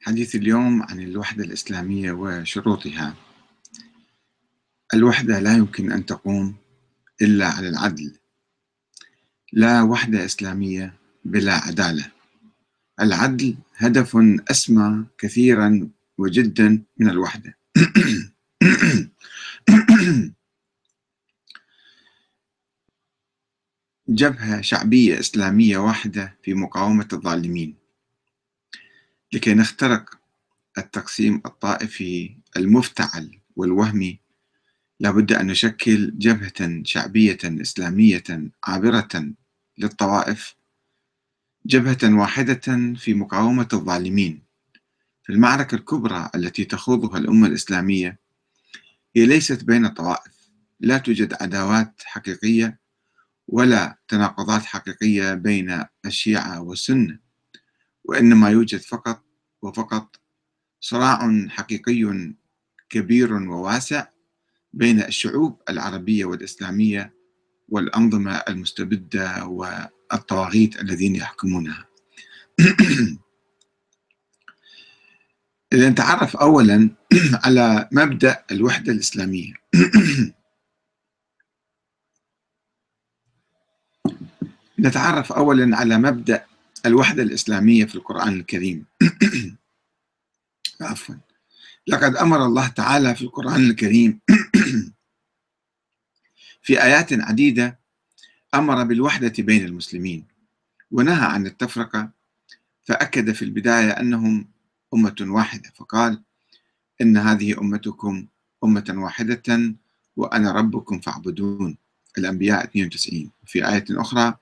حديث اليوم عن الوحدة الإسلامية وشروطها. الوحدة لا يمكن أن تقوم إلا على العدل. لا وحدة إسلامية بلا عدالة. العدل هدف أسمى كثيرا وجدا من الوحدة. جبهة شعبية إسلامية واحدة في مقاومة الظالمين. لكي نخترق التقسيم الطائفي المفتعل والوهمي. لابد أن نشكل جبهة شعبية إسلامية عابرة للطوائف جبهة واحدة في مقاومة الظالمين. في المعركة الكبرى التي تخوضها الأمة الإسلامية هي ليست بين طوائف لا توجد عداوات حقيقية ولا تناقضات حقيقية بين الشيعة والسنة. وإنما يوجد فقط وفقط صراع حقيقي كبير وواسع بين الشعوب العربية والإسلامية والأنظمة المستبدة والطواغيت الذين يحكمونها. إذا نتعرف أولا على مبدأ الوحدة الإسلامية. نتعرف أولا على مبدأ الوحدة الإسلامية في القرآن الكريم. عفوا. لقد أمر الله تعالى في القرآن الكريم في آيات عديدة أمر بالوحدة بين المسلمين ونهى عن التفرقة فأكد في البداية أنهم أمة واحدة فقال إن هذه أمتكم أمة واحدة وأنا ربكم فاعبدون. الأنبياء 92 في آية أخرى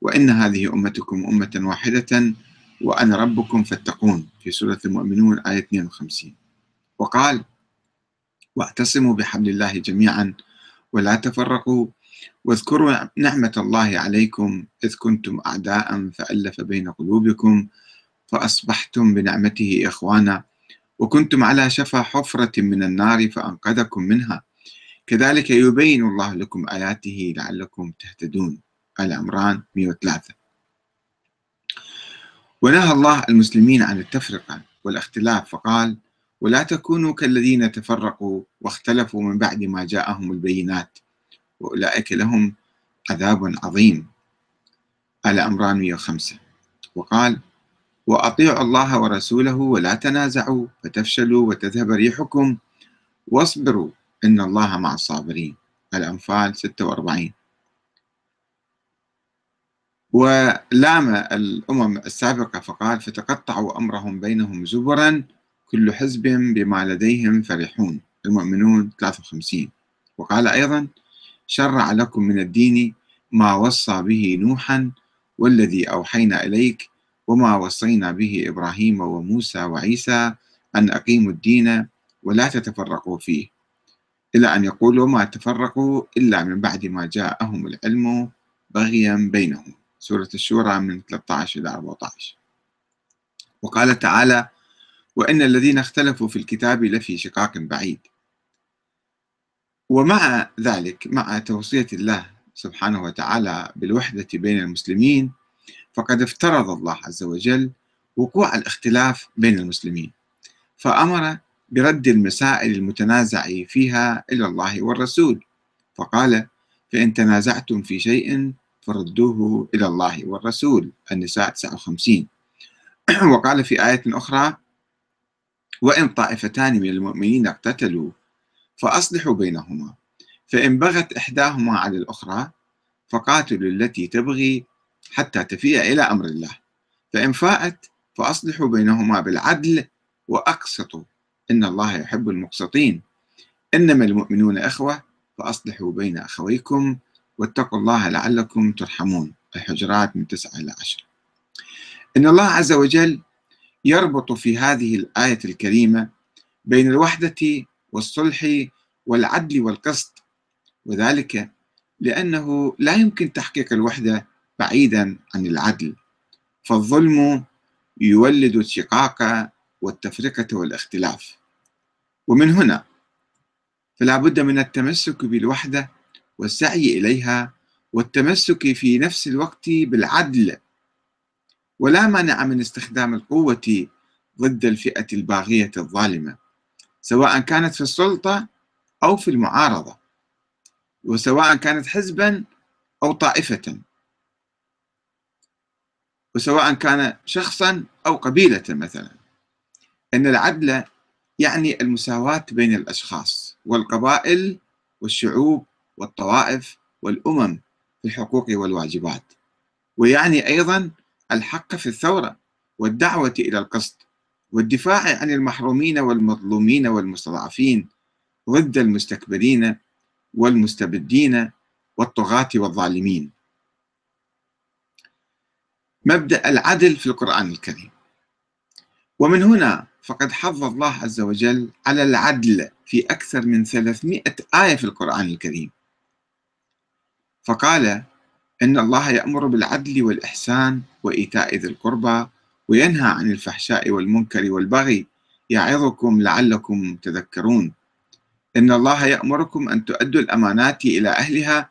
وإن هذه أمتكم أمة واحدة وأنا ربكم فاتقون في سورة المؤمنون آية 52 وقال واعتصموا بحبل الله جميعا ولا تفرقوا واذكروا نعمة الله عليكم إذ كنتم أعداء فألف بين قلوبكم فأصبحتم بنعمته إخوانا وكنتم على شفا حفرة من النار فأنقذكم منها. كذلك يبين الله لكم آياته لعلكم تهتدون. آل عمران 103 ونهى الله المسلمين عن التفرقة والاختلاف فقال ولا تكونوا كالذين تفرقوا واختلفوا من بعد ما جاءهم البينات وأولئك لهم عذاب عظيم. آل عمران 105 وقال وأطيعوا الله ورسوله ولا تنازعوا فتفشلوا وتذهب ريحكم واصبروا إن الله مع الصابرين. الأنفال 46 ولام الأمم السابقة فقال فتقطعوا أمرهم بينهم زبرا كل حزب بما لديهم فرحون. المؤمنون 53 وقال أيضا شرع لكم من الدين ما وصى به نوحا والذي أوحينا إليك وما وصينا به إبراهيم وموسى وعيسى أن أقيموا الدين ولا تتفرقوا فيه. إلى أن يقولوا ما تفرقوا إلا من بعد ما جاءهم العلم بغيا بينهم. سورة الشورى من 13 إلى 14 وقال تعالى وإن الذين اختلفوا في الكتاب لفي شقاق بعيد. ومع ذلك مع توصية الله سبحانه وتعالى بالوحدة بين المسلمين فقد افترض الله عز وجل وقوع الاختلاف بين المسلمين فأمر برد المسائل المتنازع فيها إلى الله والرسول فقال فإن تنازعتم في شيء فردوه إلى الله والرسول النساء 59 وقال في آية أخرى وإن طائفتان من المؤمنين اقتتلوا فأصلحوا بينهما. فإن بغت إحداهما على الأخرى فقاتلوا التي تبغي حتى تفيء إلى أمر الله. فإن فاءت فأصلحوا بينهما بالعدل وأقسطوا. إن الله يحب المقسطين. إنما المؤمنون إخوة فأصلحوا بين أخويكم واتقوا الله لعلكم ترحمون. الحجرات من تسعة إلى عشرة. إن الله عز وجل يربط في هذه الآية الكريمة بين الوحدة والصلح والعدل والقسط وذلك لأنه لا يمكن تحقيق الوحدة بعيدا عن العدل فالظلم يولد الشقاق والتفرقة والاختلاف. ومن هنا فلا بد من التمسك بالوحدة والسعي إليها والتمسك في نفس الوقت بالعدل. ولا مانع من استخدام القوة ضد الفئة الباغية الظالمة سواء كانت في السلطة أو في المعارضة وسواء كانت حزبا أو طائفة وسواء كان شخصا أو قبيلة مثلا. أن العدل يعني المساواة بين الأشخاص والقبائل والشعوب والطوائف والأمم في الحقوق والواجبات. ويعني أيضا الحق في الثورة والدعوة إلى القسط والدفاع عن المحرومين والمظلومين والمستضعفين ضد المستكبرين والمستبدين والطغاة والظالمين. مبدأ العدل في القرآن الكريم. ومن هنا فقد حظ الله عز وجل على العدل في أكثر من 300 آية في القرآن الكريم. فقال إن الله يأمر بالعدل والإحسان وإيتاء ذي القربى وينهى عن الفحشاء والمنكر والبغي يعظكم لعلكم تذكرون. إن الله يأمركم أن تؤدوا الأمانات إلى أهلها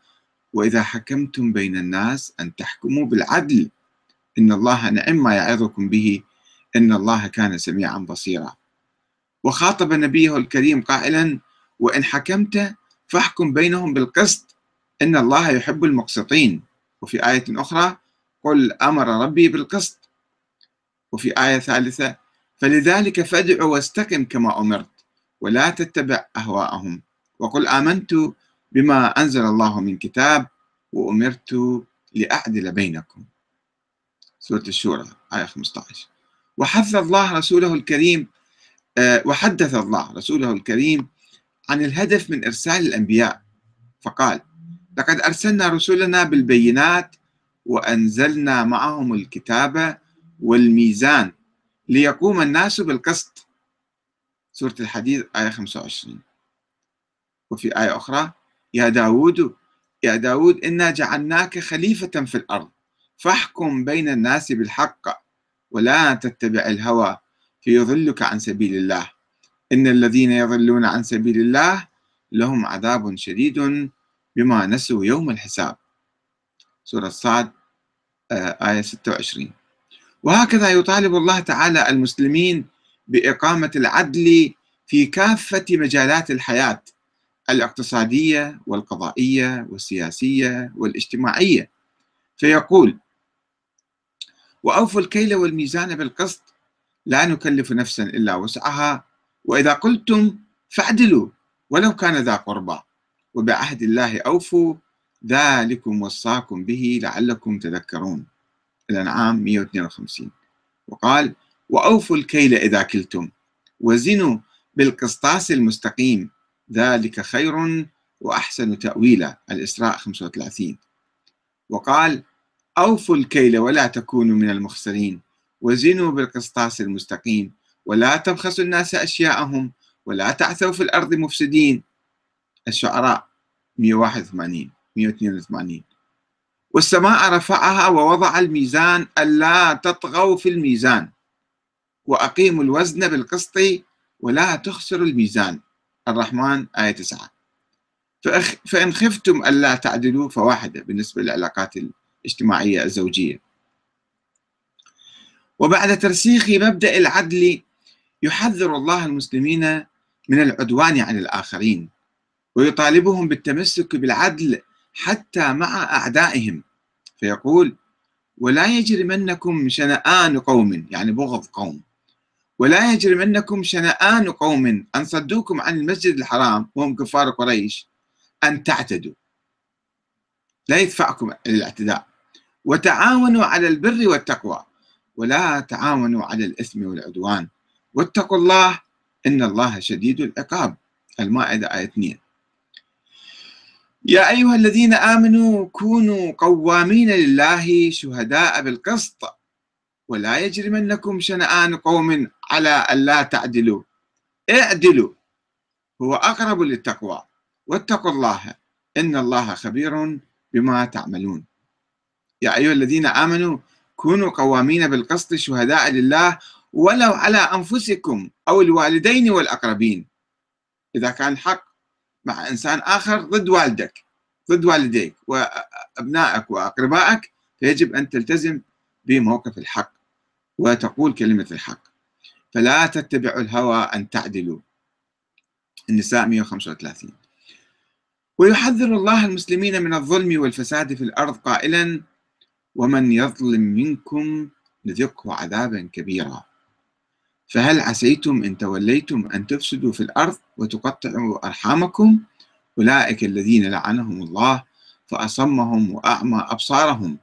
وإذا حكمتم بين الناس أن تحكموا بالعدل. إن الله نعم ما يعظكم به. إن الله كان سميعا بصيرا. وخاطب نبيه الكريم قائلا وإن حكمت فاحكم بينهم بالقسط إن الله يحب المقسطين. وفي آية أخرى قل أمر ربي بالقسط. وفي آية ثالثة فلذلك فادع واستقم كما أمرت ولا تتبع أهواءهم. وقل آمنت بما أنزل الله من كتاب وأمرت لأعدل بينكم. سورة الشورى آية 15 وحث الله رسوله الكريم آه، وحدث الله رسوله الكريم عن الهدف من إرسال الأنبياء. فقال لقد أرسلنا رسلنا بالبينات وأنزلنا معهم الكتاب والميزان ليقوم الناس بالقسط. سورة الحديث آية 25 وفي آية أخرى يا داود يا داود إنا جعلناك خليفة في الأرض فاحكم بين الناس بالحق ولا تتبع الهوى فيضلك عن سبيل الله. إن الذين يضلون عن سبيل الله لهم عذاب شديد بما نسوا يوم الحساب. سورة صاد آه، آية 26 وهكذا يطالب الله تعالى المسلمين بإقامة العدل في كافة مجالات الحياة الاقتصادية والقضائية والسياسية والاجتماعية. فيقول وأوفوا الكيل والميزان بالقسط لا نكلف نفسا إلا وسعها وإذا قلتم فاعدلوا ولو كان ذا قربى. وبعهد الله أوفوا. ذلكم وصاكم به لعلكم تذكرون. الأنعام 152 وقال وأوفوا الكيل إذا كلتم وزنوا بالقسطاس المستقيم. ذلك خير وأحسن تأويلا. الإسراء 35 وقال أوفوا الكيل ولا تكونوا من المخسرين. وزنوا بالقسطاس المستقيم. ولا تبخسوا الناس أشياءهم. ولا تعثوا في الأرض مفسدين. الشعراء 181 182 والسماء رفعها ووضع الميزان ألا تطغوا في الميزان. وأقيموا الوزن بالقسط ولا تخسروا الميزان. الرحمن آية 9 فإن خفتم ألا تعدلوا فواحدة بالنسبة للعلاقات الاجتماعية الزوجية. وبعد ترسيخ مبدأ العدل يحذر الله المسلمين من العدوان عن الآخرين. ويطالبهم بالتمسك بالعدل حتى مع أعدائهم. فيقول ولا يجرمنكم شنآن قوم. يعني بغض قوم. ولا يجرمنكم شنآن قوم. أن صدوكم عن المسجد الحرام وهم كفار قريش. أن تعتدوا. لا يدفعكم للاعتداء وتعاونوا على البر والتقوى. ولا تعاونوا على الإثم والعدوان. واتقوا الله إن الله شديد العقاب. المائدة آية 2 يا أيها الذين آمنوا كونوا قوامين لله شهداء بالقسط ولا يجرمنكم شنآن قوم على ألا تعدلوا. اعدلوا. هو أقرب للتقوى. واتقوا الله. إن الله خبير بما تعملون. يا أيها الذين آمنوا كونوا قوامين بالقسط شهداء لله ولو على أنفسكم أو الوالدين والأقربين. إذا كان حق مع إنسان آخر ضد والدك ضد والديك وأبنائك وأقربائك فيجب أن تلتزم بموقف الحق وتقول كلمة الحق. فلا تتبعوا الهوى أن تعدلوا. النساء 135 ويحذر الله المسلمين من الظلم والفساد في الأرض قائلا ومن يظلم منكم نذقه عذابا كبيرا. فهل عسيتم إن توليتم أن تفسدوا في الأرض وتقطعوا أرحامكم؟ أولئك الذين لعنهم الله فأصمهم وأعمى أبصارهم.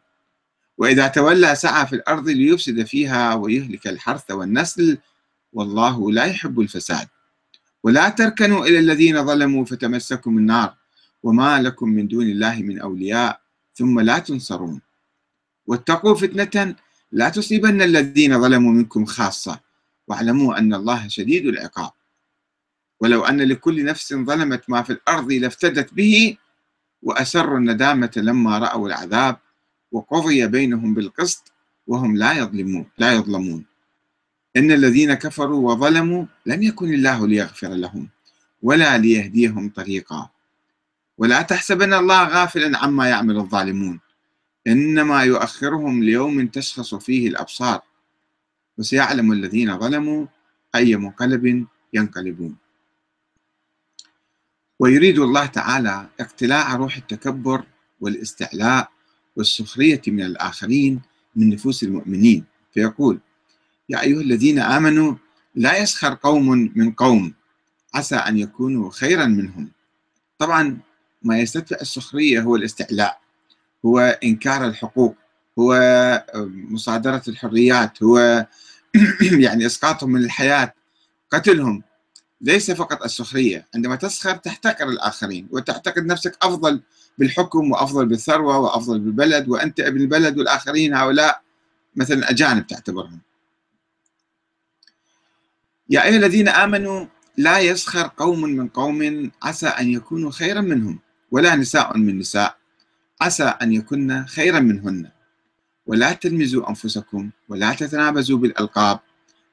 وإذا تولى سعى في الأرض ليفسد فيها ويهلك الحرث والنسل والله لا يحب الفساد. ولا تركنوا إلى الذين ظلموا فتمسكم النار وما لكم من دون الله من أولياء ثم لا تنصرون. واتقوا فتنة لا تصيبن الذين ظلموا منكم خاصة. واعلموا أن الله شديد العقاب. ولو أن لكل نفس ظلمت ما في الأرض لافتدت به وأسروا الندامة لما رأوا العذاب وقضي بينهم بالقسط وهم لا يظلمون لا يظلمون. إن الذين كفروا وظلموا لم يكن الله ليغفر لهم ولا ليهديهم طريقا. ولا تحسبن الله غافلا عما يعمل الظالمون. إنما يؤخرهم ليوم تشخص فيه الأبصار وسيعلم الذين ظلموا أي منقلب ينقلبون. ويريد الله تعالى اقتلاع روح التكبر والاستعلاء والسخرية من الآخرين من نفوس المؤمنين. فيقول يا أيها الذين آمنوا لا يسخر قوم من قوم عسى أن يكونوا خيرا منهم. طبعا ما يستدفع السخرية هو الاستعلاء هو إنكار الحقوق هو مصادرة الحريات هو يعني إسقاطهم من الحياة قتلهم. ليس فقط السخرية عندما تسخر تحتقر الآخرين وتعتقد نفسك أفضل بالحكم وأفضل بالثروة وأفضل بالبلد وأنت ابن البلد والآخرين هؤلاء مثلا أجانب تعتبرهم. يا أيها الذين آمنوا لا يسخر قوم من قوم عسى أن يكونوا خيرا منهم ولا نساء من نساء عسى أن يكن خيرا منهن. ولا تلمزوا أنفسكم ولا تتنابزوا بالألقاب.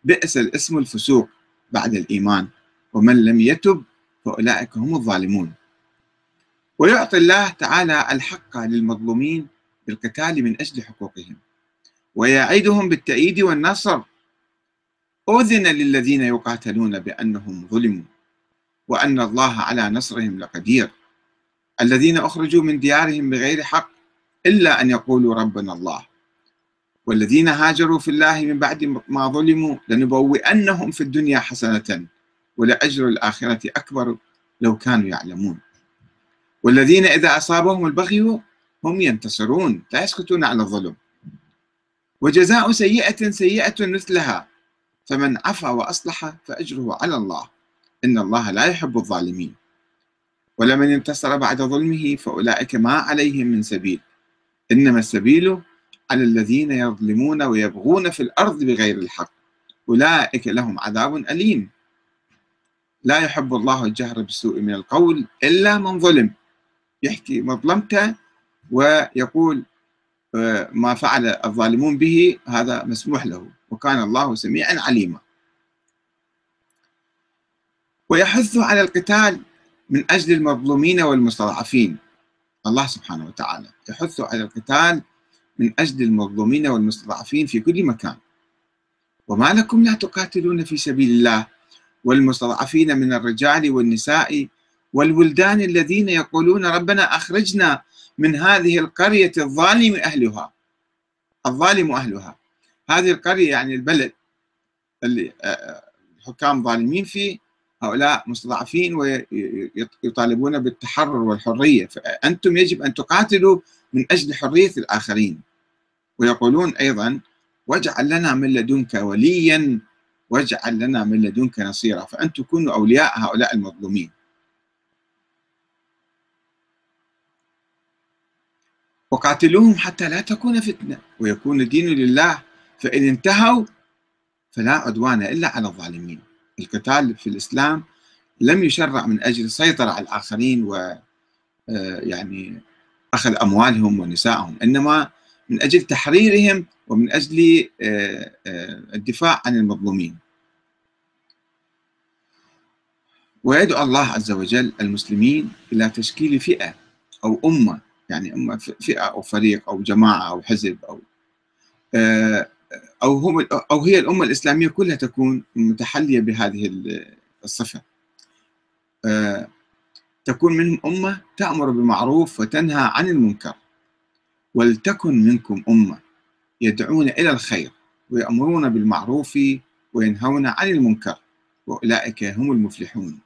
بئس الاسم الفسوق بعد الإيمان ومن لم يتب فأولئك هم الظالمون. ويعطي الله تعالى الحق للمظلومين بالقتال من أجل حقوقهم. ويعيدهم بالتأييد والنصر. أذن للذين يقاتلون بأنهم ظلموا وأن الله على نصرهم لقدير. الذين أخرجوا من ديارهم بغير حق إلا أن يقولوا ربنا الله. والذين هاجروا في الله من بعد ما ظلموا لنبوئنهم في الدنيا حسنة ولأجر الآخرة أكبر لو كانوا يعلمون. والذين إذا أصابهم البغي هم ينتصرون لا يسكتون على الظلم. وجزاء سيئة سيئة مثلها فمن عفا وأصلح فأجره على الله. إن الله لا يحب الظالمين. ولمن انتصر بعد ظلمه فأولئك ما عليهم من سبيل. إنما السبيل على الذين يظلمون ويبغون في الأرض بغير الحق. أولئك لهم عذاب أليم. لا يحب الله الجهر بالسوء من القول إلا من ظلم. يحكي مظلمته ويقول آه، ما فعل الظالمون به هذا مسموح له وكان الله سميعا عليما. ويحث على القتال من أجل المظلومين والمستضعفين. الله سبحانه وتعالى يحث على القتال من أجل المظلومين والمستضعفين في كل مكان. وما لكم لا تقاتلون في سبيل الله والمستضعفين من الرجال والنساء والولدان الذين يقولون ربنا أخرجنا من هذه القرية الظالم أهلها. الظالم أهلها. هذه القرية يعني البلد اللي الحكام آه، آه، ظالمين فيه هؤلاء مستضعفين ويطالبون بالتحرر والحرية. فأنتم يجب أن تقاتلوا من أجل حرية الآخرين. ويقولون أيضا واجعل لنا من لدنك وليا واجعل لنا من لدنك نصيرا. فأنتم كونوا أولياء هؤلاء المظلومين. وقاتلوهم حتى لا تكون فتنة. ويكون الدين لله فإن انتهوا فلا عدوان إلا على الظالمين. القتال في الإسلام لم يشرع من أجل السيطرة على الآخرين و آه، يعني أخذ أموالهم ونسائهم. إنما من أجل تحريرهم ومن أجل آه، آه، الدفاع عن المظلومين. ويدعو الله عز وجل المسلمين إلى تشكيل فئة أو أمة يعني أمة فئة أو فريق أو جماعة أو حزب أو أو هم أو هي الأمة الإسلامية كلها تكون متحلية بهذه الصفة. آه، تكون منهم أمة تأمر بالمعروف وتنهى عن المنكر. ولتكن منكم أمة يدعون إلى الخير ويأمرون بالمعروف وينهون عن المنكر وأولئك هم المفلحون.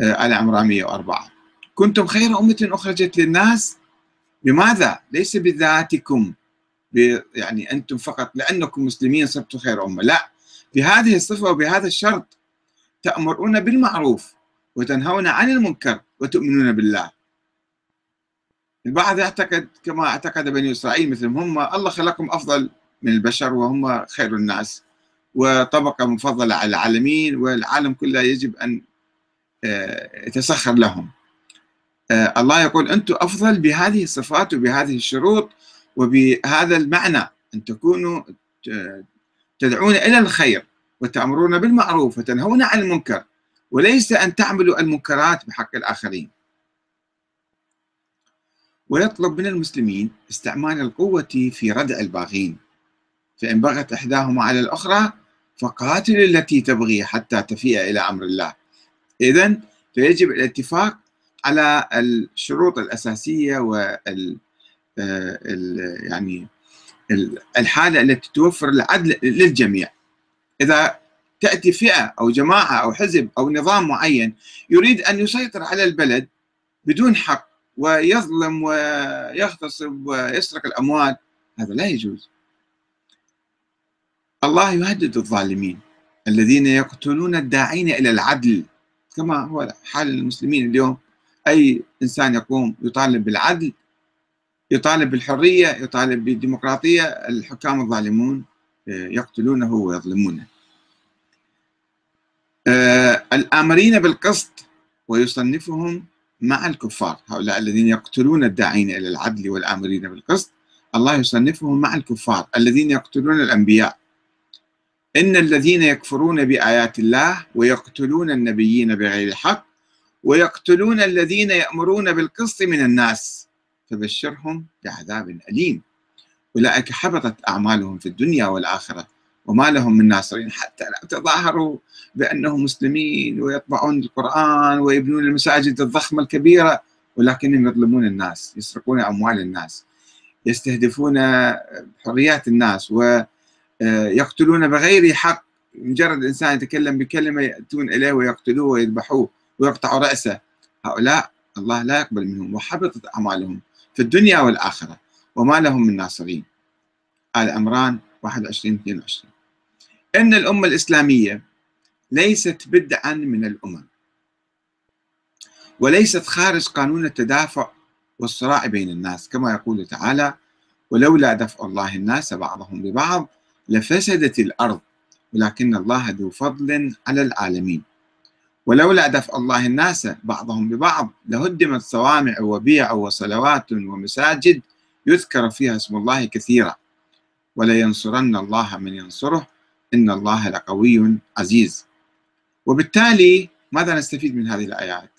آه، آل عمران 104 كنتم خير أمة أخرجت للناس؟ بماذا؟ ليس بذاتكم. يعني أنتم فقط لأنكم مسلمين صرتوا خير أمة. لا بهذه الصفة وبهذا الشرط تأمرون بالمعروف وتنهون عن المنكر وتؤمنون بالله. البعض يعتقد كما اعتقد بني إسرائيل مثلهم هم الله خلقهم أفضل من البشر وهم خير الناس وطبقة مفضلة على العالمين والعالم كله يجب أن آه، يتسخر لهم. آه، الله يقول أنتم أفضل بهذه الصفات وبهذه الشروط وبهذا المعنى أن تكونوا تدعون إلى الخير وتأمرون بالمعروف وتنهون عن المنكر. وليس أن تعملوا المنكرات بحق الآخرين. ويطلب من المسلمين استعمال القوة في ردع الباغين. فإن بغت إحداهما على الأخرى فقاتل التي تبغي حتى تفيء إلى أمر الله. إذا فيجب الاتفاق على الشروط الأساسية وال يعني الحالة التي توفر العدل للجميع. إذا تأتي فئة أو جماعة أو حزب أو نظام معين يريد أن يسيطر على البلد بدون حق ويظلم ويغتصب ويسرق الأموال. هذا لا يجوز. الله يهدد الظالمين الذين يقتلون الداعين إلى العدل. كما هو حال المسلمين اليوم. أي إنسان يقوم يطالب بالعدل يطالب بالحرية يطالب بالديمقراطية الحكام الظالمون يقتلونه ويظلمونه. الآمرين بالقسط ويصنفهم مع الكفار. هؤلاء الذين يقتلون الداعين إلى العدل والآمرين بالقسط الله يصنفهم مع الكفار. الذين يقتلون الأنبياء. إن الذين يكفرون بآيات الله ويقتلون النبيين بغير الحق ويقتلون الذين يأمرون بالقسط من الناس فبشرهم بعذاب أليم. أولئك حبطت أعمالهم في الدنيا والآخرة. وما لهم من ناصرين حتى لا. تظاهروا بأنهم مسلمين ويطبعون القرآن ويبنون المساجد الضخمة الكبيرة ولكنهم يظلمون الناس يسرقون أموال الناس يستهدفون حريات الناس ويقتلون بغير حق. مجرد إنسان يتكلم بكلمة يأتون إليه ويقتلوه ويذبحوه ويقطعوا رأسه. هؤلاء الله لا يقبل منهم وحبطت أعمالهم في الدنيا والآخرة وما لهم من ناصرين. آل عمران 21 22 إن الأمة الإسلامية ليست بدعا من الأمم وليست خارج قانون التدافع والصراع بين الناس. كما يقول تعالى ولولا دفع الله الناس بعضهم ببعض لفسدت الأرض ولكن الله ذو فضل على العالمين. ولولا دفع الله الناس بعضهم ببعض لهدمت صوامع وبيع وصلوات ومساجد يذكر فيها اسم الله كثيرا. ولينصرن الله من ينصره إن الله لقوي عزيز. وبالتالي ماذا نستفيد من هذه الآيات؟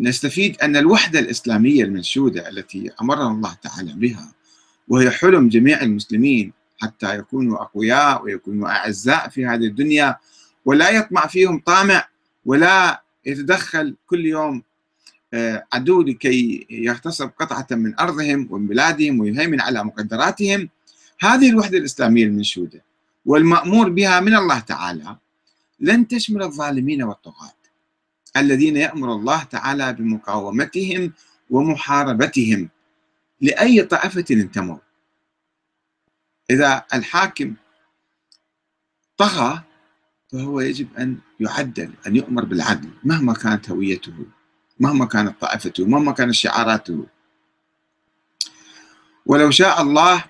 نستفيد أن الوحدة الإسلامية المنشودة التي أمرنا الله تعالى بها وهي حلم جميع المسلمين حتى يكونوا أقوياء ويكونوا أعزاء في هذه الدنيا ولا يطمع فيهم طامع ولا يتدخل كل يوم آه، عدو لكي يغتصب قطعة من أرضهم ومن بلادهم ويهيمن على مقدراتهم. هذه الوحدة الإسلامية المنشودة. والمأمور بها من الله تعالى لن تشمل الظالمين والطغاة الذين يأمر الله تعالى بمقاومتهم ومحاربتهم لأي طائفة انتموا إذا الحاكم طغى فهو يجب أن يعدل أن يؤمر بالعدل مهما كانت هويته مهما كانت طائفته مهما كانت شعاراته. ولو شاء الله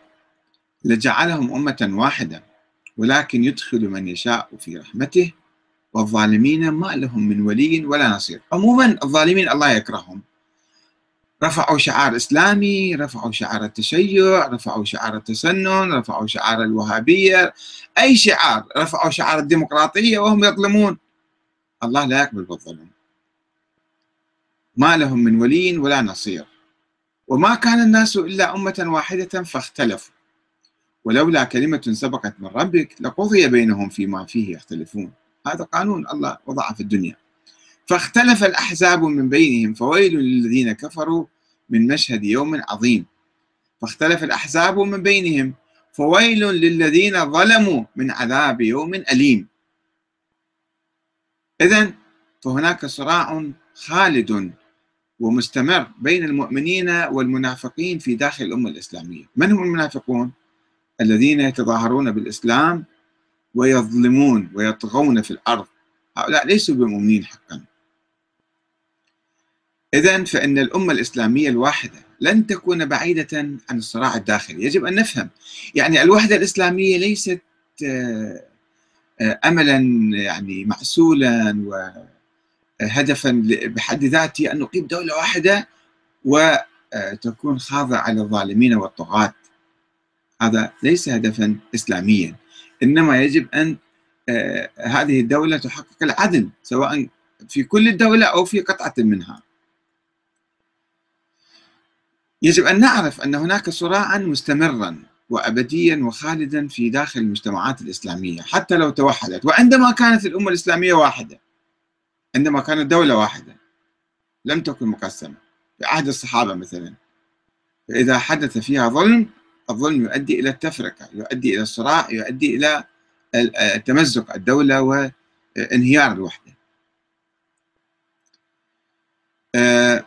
لجعلهم أمة واحدة. ولكن يدخل من يشاء في رحمته والظالمين ما لهم من ولي ولا نصير. عموما الظالمين الله يكرههم. رفعوا شعار إسلامي رفعوا شعار التشيع رفعوا شعار التسنن رفعوا شعار الوهابية أي شعار رفعوا شعار الديمقراطية وهم يظلمون. الله لا يقبل بالظلم. ما لهم من ولي ولا نصير. وما كان الناس إلا أمة واحدة فاختلفوا. ولولا كلمة سبقت من ربك لقضي بينهم فيما فيه يختلفون. هذا قانون الله وضعه في الدنيا. فاختلف الأحزاب من بينهم فويل للذين كفروا من مشهد يوم عظيم. فاختلف الأحزاب من بينهم فويل للذين ظلموا من عذاب يوم أليم. إذا فهناك صراع خالد ومستمر بين المؤمنين والمنافقين في داخل الأمة الإسلامية. من هم المنافقون؟ الذين يتظاهرون بالإسلام ويظلمون ويطغون في الأرض. هؤلاء ليسوا بمؤمنين حقا. إذا فإن الأمة الإسلامية الواحدة لن تكون بعيدة عن الصراع الداخلي. يجب أن نفهم. يعني الوحدة الإسلامية ليست آه، آه، أملا يعني معسولا وهدفا بحد ذاته أن نقيم دولة واحدة وتكون خاضعة للظالمين والطغاة. هذا ليس هدفا إسلاميا إنما يجب أن آه، هذه الدولة تحقق العدل سواء في كل الدولة أو في قطعة منها. يجب أن نعرف أن هناك صراعا مستمرا وأبديا وخالدا في داخل المجتمعات الإسلامية حتى لو توحدت. وعندما كانت الأمة الإسلامية واحدة عندما كانت دولة واحدة لم تكن مقسمة. في عهد الصحابة مثلا فإذا حدث فيها ظلم الظلم يؤدي إلى التفرقة يؤدي إلى الصراع يؤدي إلى تمزق الدولة وانهيار الوحدة. آه،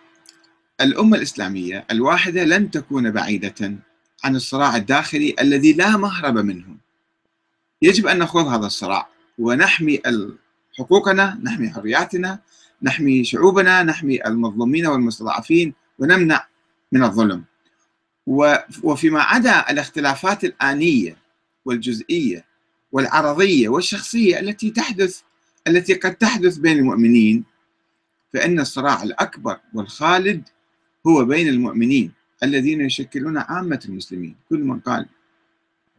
الأمة الإسلامية الواحدة لن تكون بعيدة عن الصراع الداخلي الذي لا مهرب منه. يجب أن نخوض هذا الصراع ونحمي حقوقنا نحمي حرياتنا نحمي شعوبنا نحمي المظلومين والمستضعفين ونمنع من الظلم. وفيما عدا الاختلافات الآنية والجزئية والعرضية والشخصية التي تحدث التي قد تحدث بين المؤمنين فإن الصراع الأكبر والخالد هو بين المؤمنين الذين يشكلون عامة المسلمين. كل من قال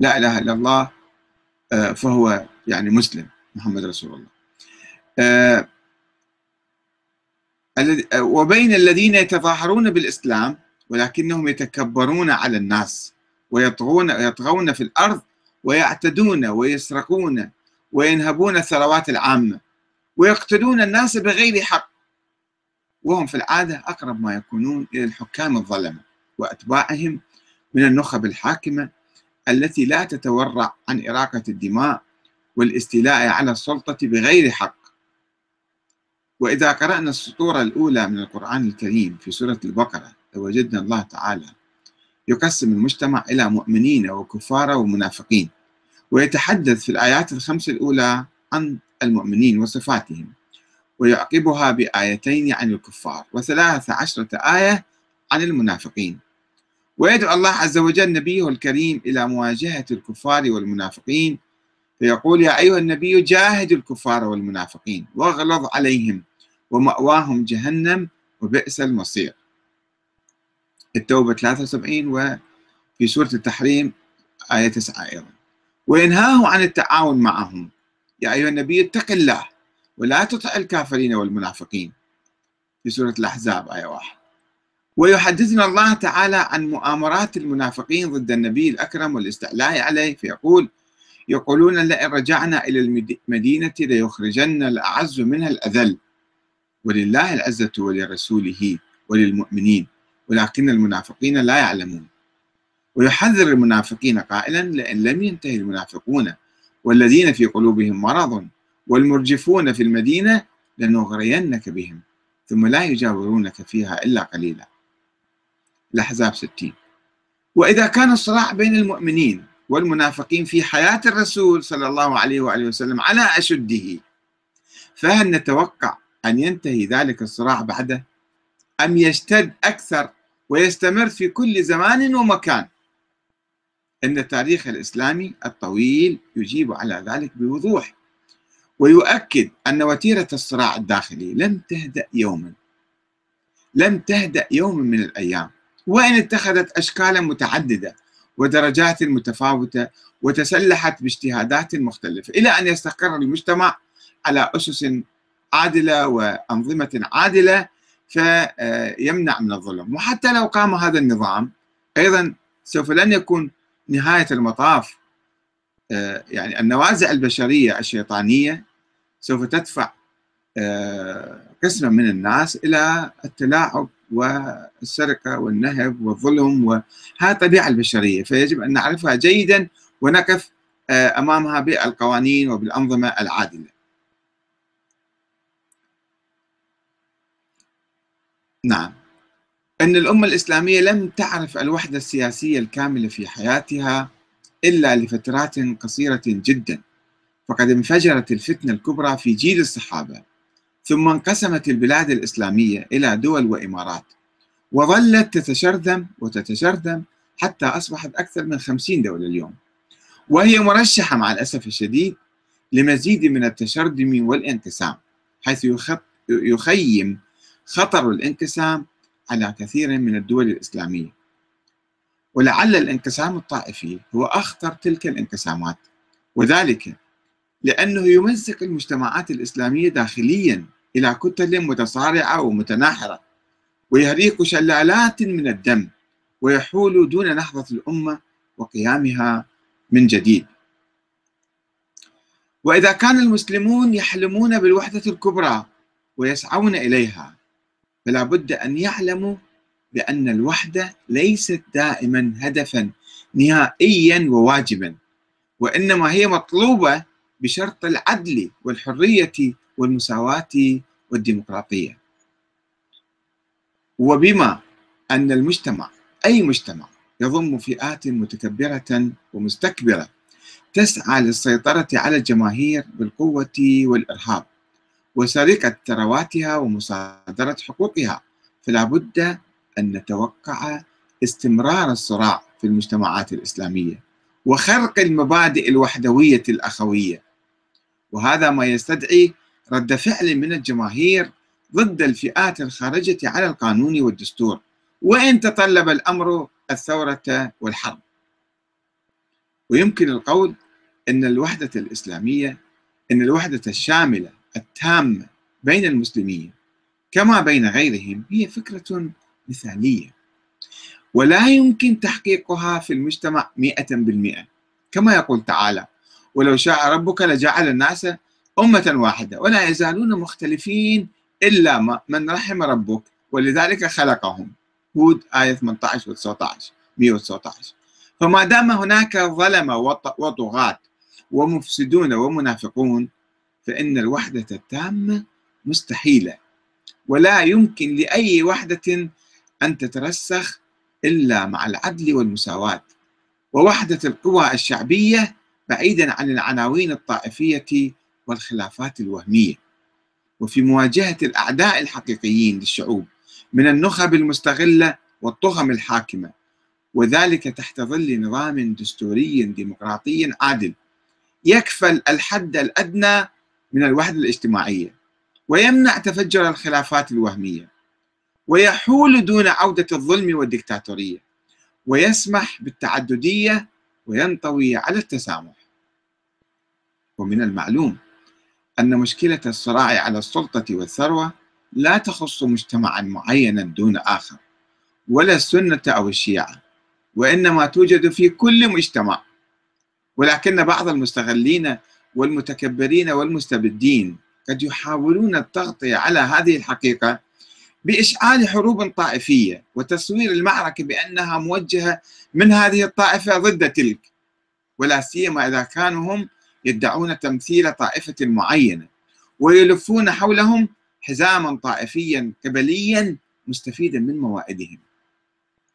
لا إله إلا الله آه، فهو يعني مسلم محمد رسول الله. آه، آه، وبين الذين يتظاهرون بالإسلام ولكنهم يتكبرون على الناس ويطغون يطغون في الأرض ويعتدون ويسرقون وينهبون الثروات العامة ويقتلون الناس بغير حق. وهم في العادة أقرب ما يكونون إلى الحكام الظلمة وأتباعهم من النخب الحاكمة التي لا تتورع عن إراقة الدماء والاستيلاء على السلطة بغير حق. وإذا قرأنا السطور الأولى من القرآن الكريم في سورة البقرة لوجدنا الله تعالى يقسم المجتمع إلى مؤمنين وكفار ومنافقين ويتحدث في الآيات الخمس الأولى عن المؤمنين وصفاتهم ويعقبها بآيتين عن الكفار وثلاث عشرة آية عن المنافقين. ويدعو الله عز وجل نبيه الكريم إلى مواجهة الكفار والمنافقين فيقول يا أيها النبي جاهد الكفار والمنافقين واغلظ عليهم ومأواهم جهنم وبئس المصير. التوبة 73 وفي سورة التحريم آية 9 أيضا. وينهاه عن التعاون معهم. يا أيها النبي اتق الله ولا تطع الكافرين والمنافقين. في سورة الأحزاب آية واحد. ويحدثنا الله تعالى عن مؤامرات المنافقين ضد النبي الأكرم والاستعلاء عليه فيقول يقولون لئن رجعنا إلى المدينة ليخرجن الأعز منها الأذل. ولله العزة ولرسوله وللمؤمنين. ولكن المنافقين لا يعلمون. ويحذر المنافقين قائلا لئن لم ينتهي المنافقون والذين في قلوبهم مرض والمرجفون في المدينة لنغرينك بهم ثم لا يجاورونك فيها إلا قليلا. الأحزاب 60 وإذا كان الصراع بين المؤمنين والمنافقين في حياة الرسول صلى الله عليه وآله وسلم على أشده فهل نتوقع أن ينتهي ذلك الصراع بعده؟ أم يشتد أكثر ويستمر في كل زمان ومكان. إن التاريخ الإسلامي الطويل يجيب على ذلك بوضوح ويؤكد أن وتيرة الصراع الداخلي لم تهدأ يوما. لم تهدأ يوما من الأيام. وإن اتخذت أشكالا متعددة ودرجات متفاوتة وتسلحت باجتهادات مختلفة إلى أن يستقر المجتمع على أسس عادلة وأنظمة عادلة فيمنع من الظلم. وحتى لو قام هذا النظام أيضا سوف لن يكون نهاية المطاف آه، يعني النوازع البشرية الشيطانية سوف تدفع آه، قسما من الناس إلى التلاعب والسرقة والنهب والظلم وهذه الطبيعة البشرية. فيجب أن نعرفها جيدا ونقف آه، أمامها بالقوانين وبالأنظمة العادلة. نعم. أن الأمة الإسلامية لم تعرف الوحدة السياسية الكاملة في حياتها إلا لفترات قصيرة جدا فقد انفجرت الفتنة الكبرى في جيل الصحابة ثم انقسمت البلاد الإسلامية إلى دول وإمارات وظلت تتشرذم وتتشرذم حتى أصبحت أكثر من خمسين دولة اليوم. وهي مرشحة مع الأسف الشديد لمزيد من التشرذم والانقسام حيث يخيم خطر الانقسام على كثير من الدول الإسلامية. ولعل الانقسام الطائفي هو أخطر تلك الانقسامات. وذلك لأنه يمزق المجتمعات الإسلامية داخليا إلى كتل متصارعة ومتناحرة ويهريق شلالات من الدم ويحول دون نهضة الأمة وقيامها من جديد. وإذا كان المسلمون يحلمون بالوحدة الكبرى ويسعون إليها فلا بد أن يعلموا بأن الوحدة ليست دائما هدفا نهائيا وواجبا وإنما هي مطلوبة بشرط العدل والحرية والمساواة والديمقراطية. وبما أن المجتمع أي مجتمع يضم فئات متكبرة ومستكبرة تسعى للسيطرة على الجماهير بالقوة والإرهاب. وسرقة ثرواتها ومصادرة حقوقها فلا بد أن نتوقع استمرار الصراع في المجتمعات الإسلامية وخرق المبادئ الوحدوية الأخوية. وهذا ما يستدعي رد فعل من الجماهير ضد الفئات الخارجة على القانون والدستور وإن تطلب الأمر الثورة والحرب. ويمكن القول أن الوحدة الإسلامية أن الوحدة الشاملة التامة بين المسلمين كما بين غيرهم هي فكرة مثالية. ولا يمكن تحقيقها في المجتمع مئة بالمئة. كما يقول تعالى ولو شاء ربك لجعل الناس أمة واحدة ولا يزالون مختلفين إلا من رحم ربك ولذلك خلقهم. هود آية 18 و 19 119 فما دام هناك ظلمة وطغاة ومفسدون ومنافقون فإن الوحدة التامة مستحيلة. ولا يمكن لأي وحدة أن تترسخ إلا مع العدل والمساواة. ووحدة القوى الشعبية بعيدا عن العناوين الطائفية والخلافات الوهمية. وفي مواجهة الأعداء الحقيقيين للشعوب من النخب المستغلة والطغم الحاكمة. وذلك تحت ظل نظام دستوري ديمقراطي عادل. يكفل الحد الأدنى من الوحدة الاجتماعية ويمنع تفجر الخلافات الوهمية ويحول دون عودة الظلم والدكتاتورية ويسمح بالتعددية وينطوي على التسامح. ومن المعلوم أن مشكلة الصراع على السلطة والثروة لا تخص مجتمعا معينا دون آخر ولا السنة أو الشيعة وإنما توجد في كل مجتمع. ولكن بعض المستغلين والمتكبرين والمستبدين. قد يحاولون التغطية على هذه الحقيقة بإشعال حروب طائفية وتصوير المعركة بأنها موجهة من هذه الطائفة ضد تلك. ولا سيما إذا كانوا هم يدعون تمثيل طائفة معينة ويلفون حولهم حزاما طائفيا قبليا مستفيدا من موائدهم.